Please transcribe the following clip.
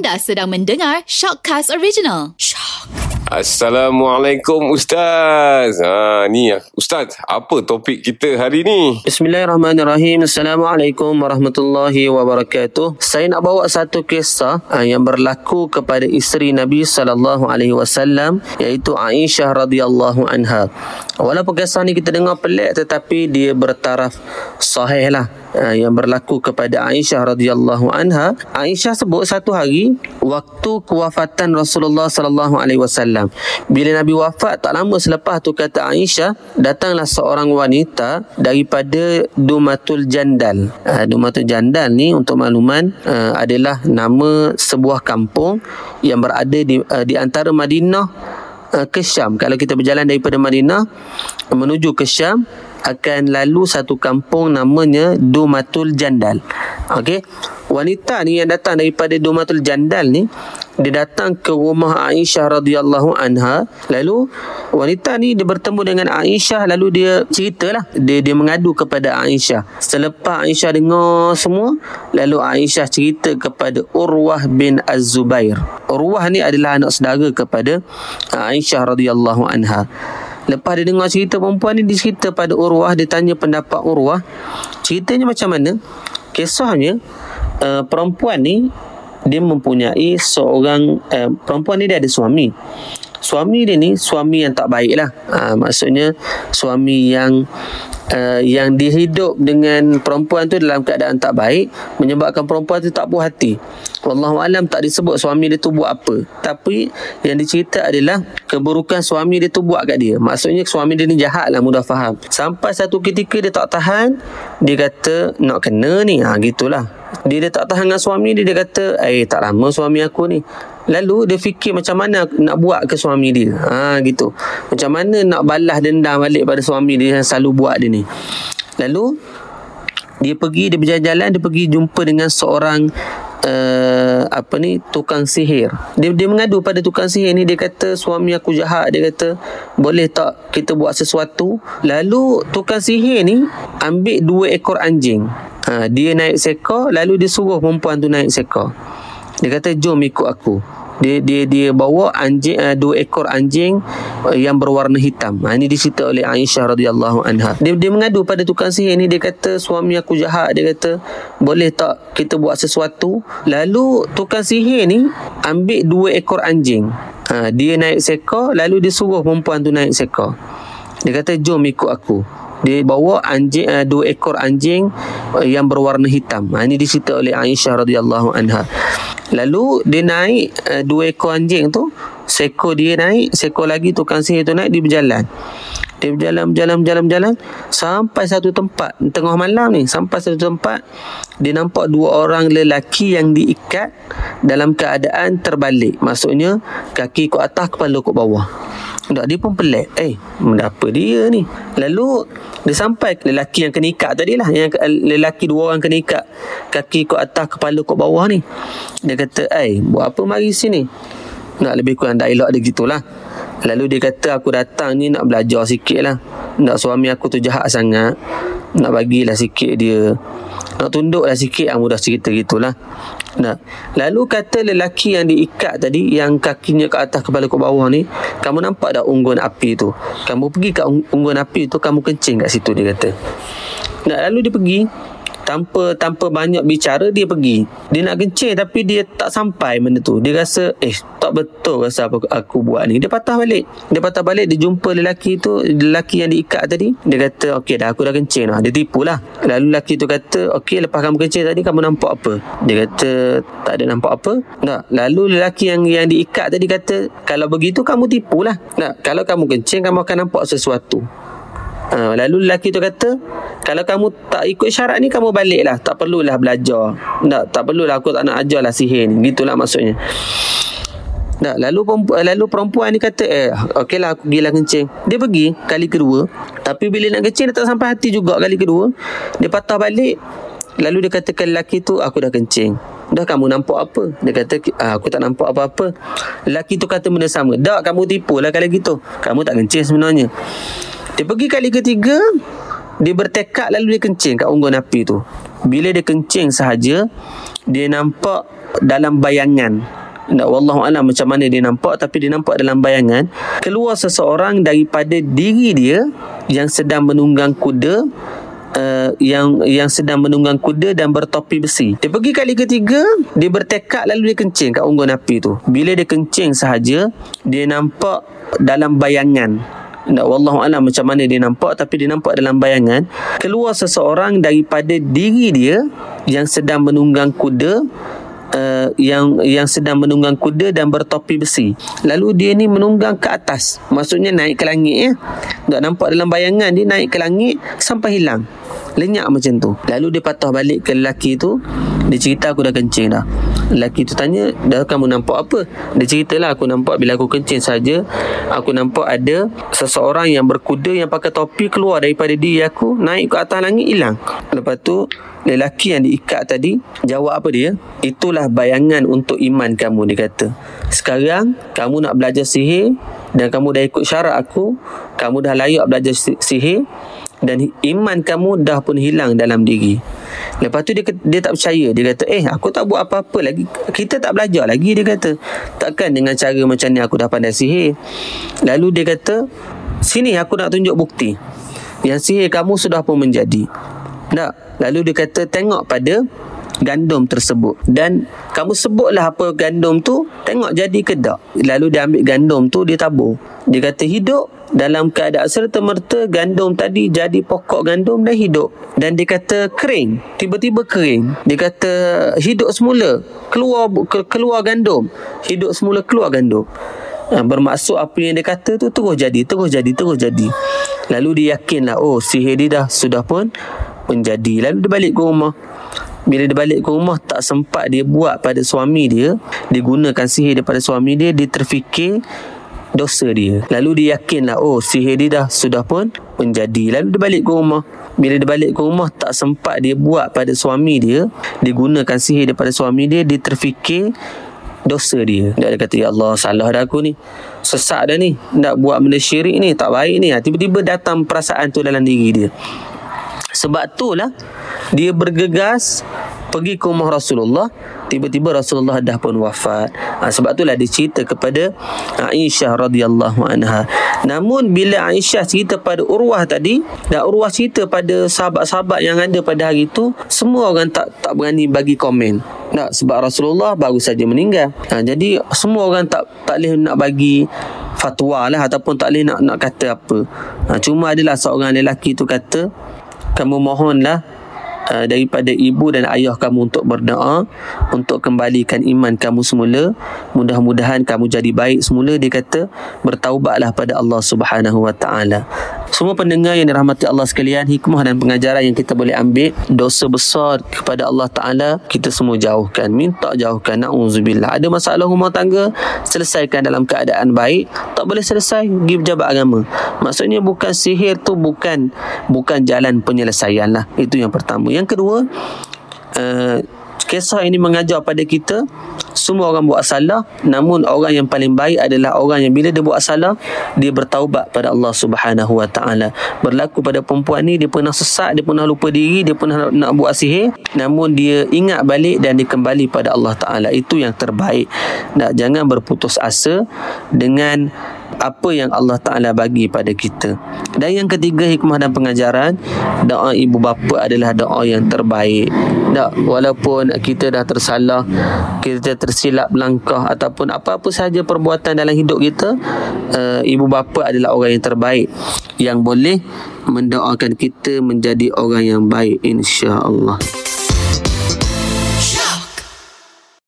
Anda sedang mendengar Shockcast Original. Shock. Assalamualaikum Ustaz. Ha ni Ustaz, apa topik kita hari ni? Bismillahirrahmanirrahim. Assalamualaikum warahmatullahi wabarakatuh. Saya nak bawa satu kisah uh, yang berlaku kepada isteri Nabi sallallahu alaihi wasallam iaitu Aisyah radhiyallahu anha. Walaupun kisah ni kita dengar pelik tetapi dia bertaraf sahih lah. Uh, yang berlaku kepada Aisyah radhiyallahu anha. Aisyah sebut satu hari waktu kewafatan Rasulullah sallallahu alaihi wasallam. Bila Nabi wafat tak lama selepas tu kata Aisyah, datanglah seorang wanita daripada Dumatul Jandal. Uh, Dumatul Jandal ni untuk makluman uh, adalah nama sebuah kampung yang berada di di antara Madinah ke Syam. Kalau kita berjalan daripada Madinah menuju ke Syam, akan lalu satu kampung namanya Dumatul Jandal. Okey. Wanita ni yang datang daripada Dumatul Jandal ni dia datang ke rumah Aisyah radhiyallahu anha. Lalu wanita ni dia bertemu dengan Aisyah lalu dia ceritalah. Dia dia mengadu kepada Aisyah. Selepas Aisyah dengar semua lalu Aisyah cerita kepada Urwah bin Az-Zubair. Urwah ni adalah anak saudara kepada Aisyah radhiyallahu anha Lepas dia dengar cerita perempuan ni Dia cerita pada Urwah Dia tanya pendapat Urwah. Ceritanya macam mana? Kisahnya uh, Perempuan ni Dia mempunyai seorang uh, Perempuan ni dia ada suami. Suami dia ni Suami yang tak baik lah uh, Maksudnya Suami yang uh, Yang dihidup dengan Perempuan tu dalam keadaan tak baik Menyebabkan perempuan tu tak puas hati Wallahu alam tak disebut suami dia tu buat apa. Tapi yang dicerita adalah keburukan suami dia tu buat kat dia. Maksudnya suami dia ni jahat lah mudah faham. Sampai satu ketika dia tak tahan, dia kata nak kena ni. Ha gitulah. Dia dia tak tahan dengan suami dia, dia kata, "Eh tak lama suami aku ni." Lalu dia fikir macam mana nak buat ke suami dia. Ha gitu. Macam mana nak balas dendam balik pada suami dia yang selalu buat dia ni. Lalu dia pergi dia berjalan-jalan dia pergi jumpa dengan seorang uh, apa ni tukang sihir. Dia dia mengadu pada tukang sihir ni dia kata suami aku jahat dia kata boleh tak kita buat sesuatu. Lalu tukang sihir ni ambil dua ekor anjing. Ha, dia naik seekor lalu dia suruh perempuan tu naik seekor. Dia kata jom ikut aku dia dia dia bawa anjing uh, dua ekor anjing uh, yang berwarna hitam. Ha, ini dicerita oleh Aisyah radhiyallahu anha. Dia dia mengadu pada tukang sihir ni dia kata suami aku jahat dia kata boleh tak kita buat sesuatu. Lalu tukang sihir ni ambil dua ekor anjing. Ha, dia naik seekor lalu dia suruh perempuan tu naik seekor. Dia kata jom ikut aku dia bawa anjing uh, dua ekor anjing uh, yang berwarna hitam. Ha, ini dicerita oleh Aisyah radhiyallahu anha. Lalu dia naik uh, dua ekor anjing tu, seekor dia naik, seekor lagi tukang sihir tu naik dia berjalan. Dia berjalan, berjalan, berjalan, berjalan Sampai satu tempat Tengah malam ni Sampai satu tempat Dia nampak dua orang lelaki yang diikat Dalam keadaan terbalik Maksudnya Kaki ikut atas, kepala ikut bawah tak, dia pun pelik. Eh, apa dia ni? Lalu, dia sampai ke lelaki yang kena ikat tadi lah. Yang lelaki dua orang kena ikat. Kaki kot atas, kepala kot bawah ni. Dia kata, eh, buat apa mari sini? Nak lebih kurang dialog dia gitulah. Lalu dia kata, aku datang ni nak belajar sikit lah. Nak suami aku tu jahat sangat. Nak bagilah sikit dia. Nak tunduklah sikit, ah, mudah cerita gitulah. Nah, lalu kata lelaki yang diikat tadi yang kakinya ke atas kepala ke bawah ni, kamu nampak tak unggun api tu? Kamu pergi kat unggun api tu kamu kencing kat situ dia kata. Nah, lalu dia pergi tanpa tanpa banyak bicara dia pergi. Dia nak kencing tapi dia tak sampai benda tu. Dia rasa eh tak betul rasa apa aku buat ni. Dia patah balik. Dia patah balik dia jumpa lelaki tu lelaki yang diikat tadi. Dia kata okey dah aku dah kencing dah dia tipu lah. Lalu lelaki tu kata okey lepas kamu kencing tadi kamu nampak apa? Dia kata tak ada nampak apa. Tak lalu lelaki yang yang diikat tadi kata kalau begitu kamu tipu lah. Tak kalau kamu kencing kamu akan nampak sesuatu Ha, lalu lelaki tu kata Kalau kamu tak ikut syarat ni Kamu balik lah Tak perlulah belajar tak, tak perlulah aku tak nak ajar lah sihir ni Gitulah maksudnya tak, lalu perempuan, lalu perempuan ni kata eh okey lah aku gila kencing. Dia pergi kali kedua. Tapi bila nak kencing dia tak sampai hati juga kali kedua. Dia patah balik. Lalu dia kata ke lelaki tu aku dah kencing. Dah kamu nampak apa? Dia kata ah, aku tak nampak apa-apa. Lelaki tu kata benda sama. Dak kamu tipu lah kali gitu. Kamu tak kencing sebenarnya. Dia pergi kali ketiga dia bertekad lalu dia kencing kat unggun api tu. Bila dia kencing sahaja, dia nampak dalam bayangan. Tak wallahu alam macam mana dia nampak tapi dia nampak dalam bayangan keluar seseorang daripada diri dia yang sedang menunggang kuda uh, yang yang sedang menunggang kuda dan bertopi besi. Dia pergi kali ketiga, dia bertekad lalu dia kencing kat unggun api tu. Bila dia kencing sahaja, dia nampak dalam bayangan tak wallahu alam macam mana dia nampak tapi dia nampak dalam bayangan keluar seseorang daripada diri dia yang sedang menunggang kuda uh, yang yang sedang menunggang kuda dan bertopi besi. Lalu dia ni menunggang ke atas. Maksudnya naik ke langit ya. Tak nampak dalam bayangan dia naik ke langit sampai hilang. Lenyap macam tu. Lalu dia patah balik ke lelaki tu. Dia cerita aku dah kencing dah. Lelaki tu tanya dah kamu nampak apa? Dia ceritalah aku nampak bila aku kencing saja aku nampak ada seseorang yang berkuda yang pakai topi keluar daripada diri aku naik ke atas langit hilang. Lepas tu lelaki yang diikat tadi jawab apa dia itulah bayangan untuk iman kamu dia kata sekarang kamu nak belajar sihir dan kamu dah ikut syarat aku kamu dah layak belajar sihir dan iman kamu dah pun hilang dalam diri. Lepas tu dia dia tak percaya. Dia kata, "Eh, aku tak buat apa-apa lagi. Kita tak belajar lagi." Dia kata, "Takkan dengan cara macam ni aku dah pandai sihir." Lalu dia kata, "Sini aku nak tunjuk bukti. Yang sihir kamu sudah pun menjadi." Tak. Lalu dia kata, "Tengok pada gandum tersebut. Dan kamu sebutlah apa gandum tu tengok jadi ke tak. Lalu dia ambil gandum tu dia tabur. Dia kata hidup dalam keadaan serta merta gandum tadi jadi pokok gandum dan hidup. Dan dia kata kering. Tiba-tiba kering. Dia kata hidup semula keluar keluar gandum. Hidup semula keluar gandum. Ha, bermaksud apa yang dia kata tu terus jadi terus jadi terus jadi. Lalu dia yakinlah oh sihir dia dah sudah pun menjadi lalu dia balik ke rumah bila dia balik ke rumah tak sempat dia buat pada suami dia dia gunakan sihir daripada suami dia dia terfikir dosa dia. Lalu dia yakinlah oh sihir dia dah sudah pun menjadi. Lalu dia balik ke rumah. Bila dia balik ke rumah tak sempat dia buat pada suami dia, dia gunakan sihir daripada suami dia, dia terfikir dosa dia. Dia kata ya Allah salah dah aku ni. Sesak dah ni. Nak buat benda syirik ni tak baik ni. Ha, tiba-tiba datang perasaan tu dalam diri dia. Sebab tu lah dia bergegas pergi ke rumah Rasulullah. Tiba-tiba Rasulullah dah pun wafat. Ha, sebab itulah dia cerita kepada Aisyah radhiyallahu anha. Namun bila Aisyah cerita pada Urwah tadi dan Urwah cerita pada sahabat-sahabat yang ada pada hari itu semua orang tak tak berani bagi komen. Tak, sebab Rasulullah baru saja meninggal. Ha, jadi semua orang tak tak boleh nak bagi fatwa lah ataupun tak boleh nak nak kata apa. Ha, cuma adalah seorang lelaki tu kata kamu mohonlah uh, daripada ibu dan ayah kamu untuk berdoa untuk kembalikan iman kamu semula. Mudah-mudahan kamu jadi baik semula dia kata. Bertaubatlah pada Allah Subhanahu wa taala semua pendengar yang dirahmati Allah sekalian hikmah dan pengajaran yang kita boleh ambil dosa besar kepada Allah taala kita semua jauhkan. Minta jauhkan naudzubillah. Ada masalah rumah tangga selesaikan dalam keadaan baik. Tak boleh selesai pergi pejabat agama. Maksudnya bukan sihir tu bukan bukan jalan penyelesaian lah. Itu yang pertama. Yang kedua uh, kisah ini mengajar pada kita semua orang buat salah namun orang yang paling baik adalah orang yang bila dia buat salah dia bertaubat pada Allah Subhanahu Wa Taala. Berlaku pada perempuan ni dia pernah sesat dia pernah lupa diri dia pernah nak, buat sihir namun dia ingat balik dan dia kembali pada Allah Taala. Itu yang terbaik. Nak jangan berputus asa dengan apa yang Allah Ta'ala bagi pada kita dan yang ketiga hikmah dan pengajaran doa ibu bapa adalah doa yang terbaik tak, walaupun kita dah tersalah kita tersilap langkah ataupun apa-apa sahaja perbuatan dalam hidup kita uh, ibu bapa adalah orang yang terbaik yang boleh mendoakan kita menjadi orang yang baik insya-Allah.